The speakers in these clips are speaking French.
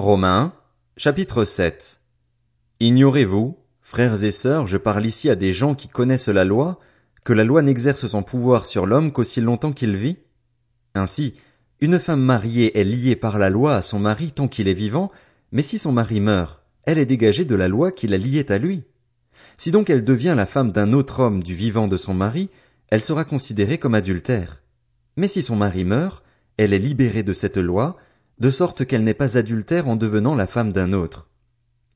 Romains, chapitre 7 Ignorez-vous, frères et sœurs, je parle ici à des gens qui connaissent la loi, que la loi n'exerce son pouvoir sur l'homme qu'aussi longtemps qu'il vit? Ainsi, une femme mariée est liée par la loi à son mari tant qu'il est vivant, mais si son mari meurt, elle est dégagée de la loi qui la liait à lui. Si donc elle devient la femme d'un autre homme du vivant de son mari, elle sera considérée comme adultère. Mais si son mari meurt, elle est libérée de cette loi, de sorte qu'elle n'est pas adultère en devenant la femme d'un autre.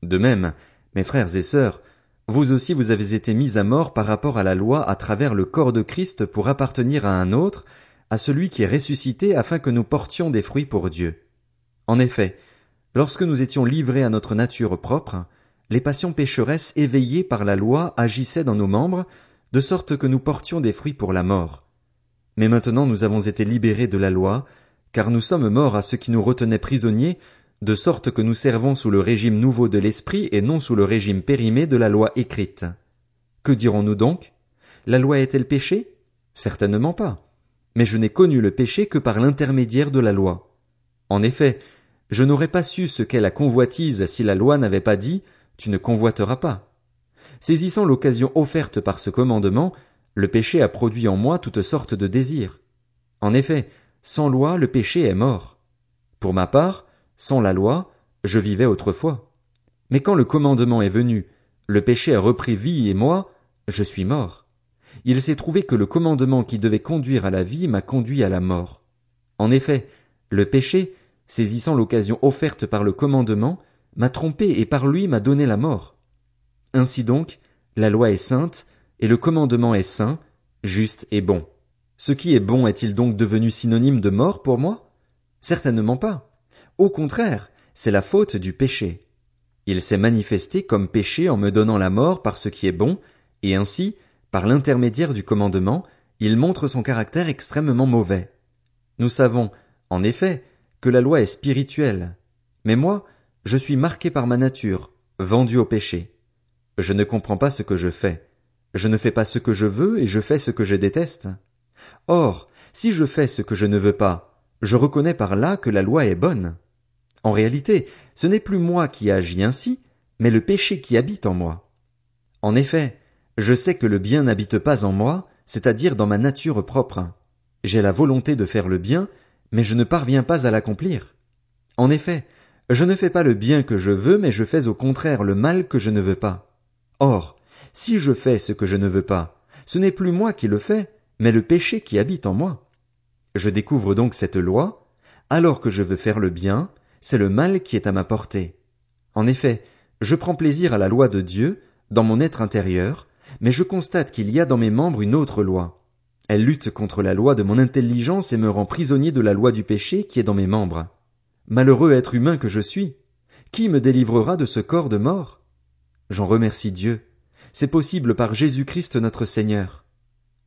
De même, mes frères et sœurs, vous aussi vous avez été mis à mort par rapport à la loi à travers le corps de Christ pour appartenir à un autre, à celui qui est ressuscité afin que nous portions des fruits pour Dieu. En effet, lorsque nous étions livrés à notre nature propre, les passions pécheresses éveillées par la loi agissaient dans nos membres, de sorte que nous portions des fruits pour la mort. Mais maintenant nous avons été libérés de la loi, car nous sommes morts à ce qui nous retenait prisonniers, de sorte que nous servons sous le régime nouveau de l'esprit et non sous le régime périmé de la loi écrite. Que dirons-nous donc? La loi est-elle péché? Certainement pas. Mais je n'ai connu le péché que par l'intermédiaire de la loi. En effet, je n'aurais pas su ce qu'est la convoitise si la loi n'avait pas dit tu ne convoiteras pas. Saisissant l'occasion offerte par ce commandement, le péché a produit en moi toutes sortes de désirs. En effet, sans loi, le péché est mort. Pour ma part, sans la loi, je vivais autrefois. Mais quand le commandement est venu, le péché a repris vie et moi, je suis mort. Il s'est trouvé que le commandement qui devait conduire à la vie m'a conduit à la mort. En effet, le péché, saisissant l'occasion offerte par le commandement, m'a trompé et par lui m'a donné la mort. Ainsi donc, la loi est sainte, et le commandement est saint, juste et bon. Ce qui est bon est-il donc devenu synonyme de mort pour moi? Certainement pas. Au contraire, c'est la faute du péché. Il s'est manifesté comme péché en me donnant la mort par ce qui est bon, et ainsi, par l'intermédiaire du commandement, il montre son caractère extrêmement mauvais. Nous savons, en effet, que la loi est spirituelle. Mais moi, je suis marqué par ma nature, vendu au péché. Je ne comprends pas ce que je fais. Je ne fais pas ce que je veux et je fais ce que je déteste. Or, si je fais ce que je ne veux pas, je reconnais par là que la loi est bonne. En réalité, ce n'est plus moi qui agis ainsi, mais le péché qui habite en moi. En effet, je sais que le bien n'habite pas en moi, c'est-à-dire dans ma nature propre. J'ai la volonté de faire le bien, mais je ne parviens pas à l'accomplir. En effet, je ne fais pas le bien que je veux, mais je fais au contraire le mal que je ne veux pas. Or, si je fais ce que je ne veux pas, ce n'est plus moi qui le fais, mais le péché qui habite en moi. Je découvre donc cette loi, alors que je veux faire le bien, c'est le mal qui est à ma portée. En effet, je prends plaisir à la loi de Dieu, dans mon être intérieur, mais je constate qu'il y a dans mes membres une autre loi. Elle lutte contre la loi de mon intelligence et me rend prisonnier de la loi du péché qui est dans mes membres. Malheureux être humain que je suis. Qui me délivrera de ce corps de mort? J'en remercie Dieu. C'est possible par Jésus Christ notre Seigneur.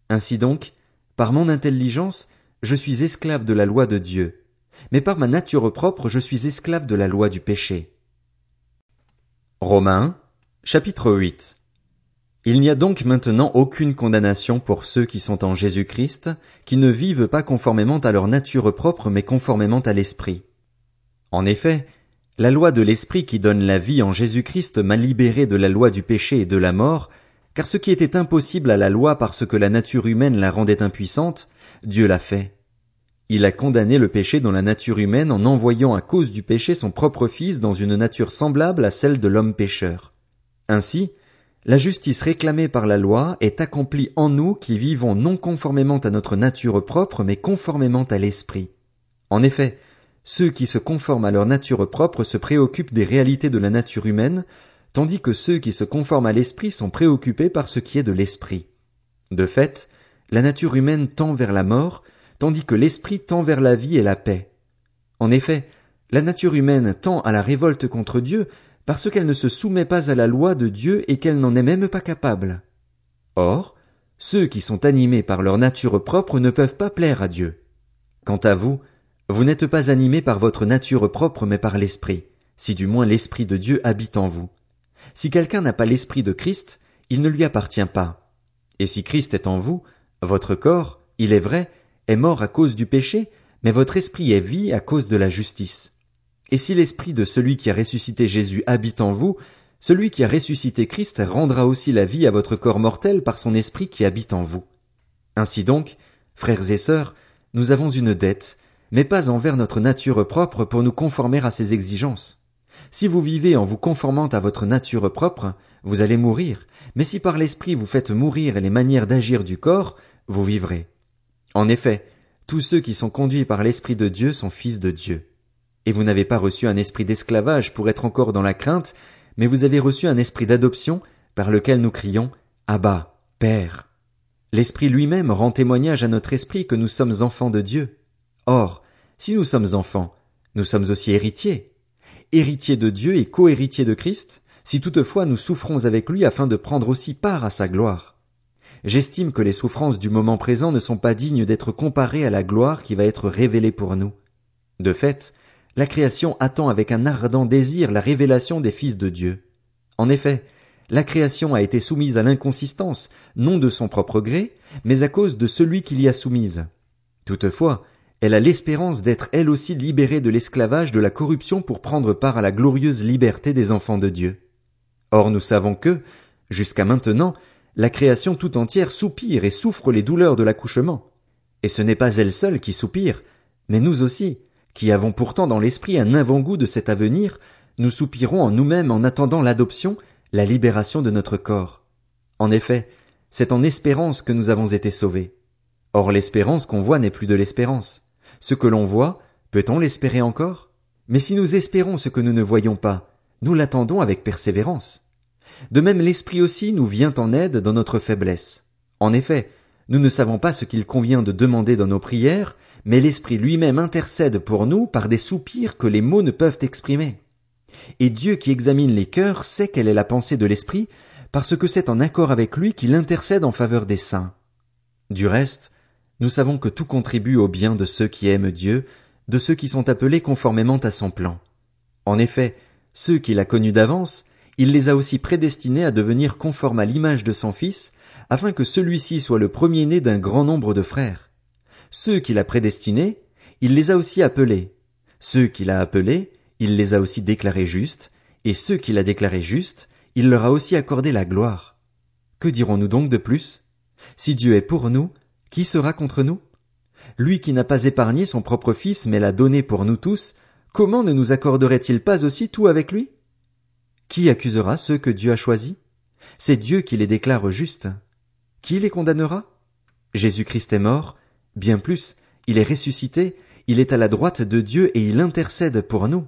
Ainsi donc, par mon intelligence, je suis esclave de la loi de Dieu, mais par ma nature propre je suis esclave de la loi du péché. Romains, chapitre 8 Il n'y a donc maintenant aucune condamnation pour ceux qui sont en Jésus Christ, qui ne vivent pas conformément à leur nature propre mais conformément à l'Esprit. En effet, la loi de l'Esprit qui donne la vie en Jésus Christ m'a libéré de la loi du péché et de la mort, car ce qui était impossible à la loi parce que la nature humaine la rendait impuissante, Dieu l'a fait. Il a condamné le péché dans la nature humaine en envoyant à cause du péché son propre Fils dans une nature semblable à celle de l'homme pécheur. Ainsi, la justice réclamée par la loi est accomplie en nous qui vivons non conformément à notre nature propre mais conformément à l'esprit. En effet, ceux qui se conforment à leur nature propre se préoccupent des réalités de la nature humaine, tandis que ceux qui se conforment à l'esprit sont préoccupés par ce qui est de l'esprit. De fait, la nature humaine tend vers la mort, tandis que l'esprit tend vers la vie et la paix. En effet, la nature humaine tend à la révolte contre Dieu parce qu'elle ne se soumet pas à la loi de Dieu et qu'elle n'en est même pas capable. Or, ceux qui sont animés par leur nature propre ne peuvent pas plaire à Dieu. Quant à vous, vous n'êtes pas animés par votre nature propre mais par l'esprit, si du moins l'esprit de Dieu habite en vous. Si quelqu'un n'a pas l'esprit de Christ, il ne lui appartient pas. Et si Christ est en vous, votre corps, il est vrai, est mort à cause du péché, mais votre esprit est vie à cause de la justice. Et si l'esprit de celui qui a ressuscité Jésus habite en vous, celui qui a ressuscité Christ rendra aussi la vie à votre corps mortel par son esprit qui habite en vous. Ainsi donc, frères et sœurs, nous avons une dette, mais pas envers notre nature propre pour nous conformer à ses exigences. Si vous vivez en vous conformant à votre nature propre, vous allez mourir, mais si par l'esprit vous faites mourir les manières d'agir du corps, vous vivrez. En effet, tous ceux qui sont conduits par l'esprit de Dieu sont fils de Dieu. Et vous n'avez pas reçu un esprit d'esclavage pour être encore dans la crainte, mais vous avez reçu un esprit d'adoption par lequel nous crions Abba, Père. L'Esprit lui-même rend témoignage à notre esprit que nous sommes enfants de Dieu. Or, si nous sommes enfants, nous sommes aussi héritiers. Héritiers de Dieu et co-héritiers de Christ, si toutefois nous souffrons avec lui afin de prendre aussi part à sa gloire. J'estime que les souffrances du moment présent ne sont pas dignes d'être comparées à la gloire qui va être révélée pour nous. De fait, la création attend avec un ardent désir la révélation des fils de Dieu. En effet, la création a été soumise à l'inconsistance, non de son propre gré, mais à cause de celui qui l'y a soumise. Toutefois, elle a l'espérance d'être elle aussi libérée de l'esclavage de la corruption pour prendre part à la glorieuse liberté des enfants de Dieu. Or nous savons que, jusqu'à maintenant, la création tout entière soupire et souffre les douleurs de l'accouchement. Et ce n'est pas elle seule qui soupire, mais nous aussi, qui avons pourtant dans l'esprit un avant-goût de cet avenir, nous soupirons en nous-mêmes en attendant l'adoption la libération de notre corps. En effet, c'est en espérance que nous avons été sauvés. Or l'espérance qu'on voit n'est plus de l'espérance. Ce que l'on voit, peut-on l'espérer encore? Mais si nous espérons ce que nous ne voyons pas, nous l'attendons avec persévérance. De même l'Esprit aussi nous vient en aide dans notre faiblesse. En effet, nous ne savons pas ce qu'il convient de demander dans nos prières, mais l'Esprit lui-même intercède pour nous par des soupirs que les mots ne peuvent exprimer. Et Dieu qui examine les cœurs sait quelle est la pensée de l'Esprit, parce que c'est en accord avec lui qu'il intercède en faveur des saints. Du reste, nous savons que tout contribue au bien de ceux qui aiment Dieu, de ceux qui sont appelés conformément à son plan. En effet, ceux qu'il a connus d'avance, il les a aussi prédestinés à devenir conformes à l'image de son Fils, afin que celui-ci soit le premier-né d'un grand nombre de frères. Ceux qu'il a prédestinés, il les a aussi appelés. Ceux qu'il a appelés, il les a aussi déclarés justes, et ceux qu'il a déclarés justes, il leur a aussi accordé la gloire. Que dirons-nous donc de plus? Si Dieu est pour nous, qui sera contre nous? Lui qui n'a pas épargné son propre fils mais l'a donné pour nous tous, comment ne nous accorderait-il pas aussi tout avec lui? Qui accusera ceux que Dieu a choisis? C'est Dieu qui les déclare justes. Qui les condamnera? Jésus-Christ est mort, bien plus, il est ressuscité, il est à la droite de Dieu et il intercède pour nous.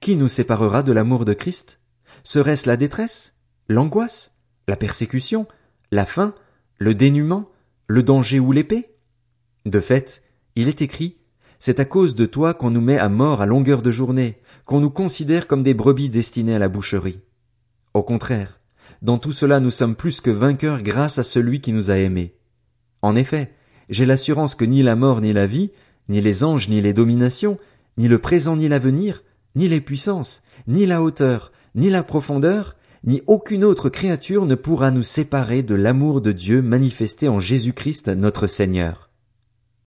Qui nous séparera de l'amour de Christ? Serait-ce la détresse, l'angoisse, la persécution, la faim, le dénuement, le danger ou l'épée? De fait, il est écrit C'est à cause de toi qu'on nous met à mort à longueur de journée, qu'on nous considère comme des brebis destinées à la boucherie. Au contraire, dans tout cela nous sommes plus que vainqueurs grâce à celui qui nous a aimés. En effet, j'ai l'assurance que ni la mort ni la vie, ni les anges ni les dominations, ni le présent ni l'avenir, ni les puissances, ni la hauteur, ni la profondeur, ni aucune autre créature ne pourra nous séparer de l'amour de Dieu manifesté en Jésus Christ notre Seigneur.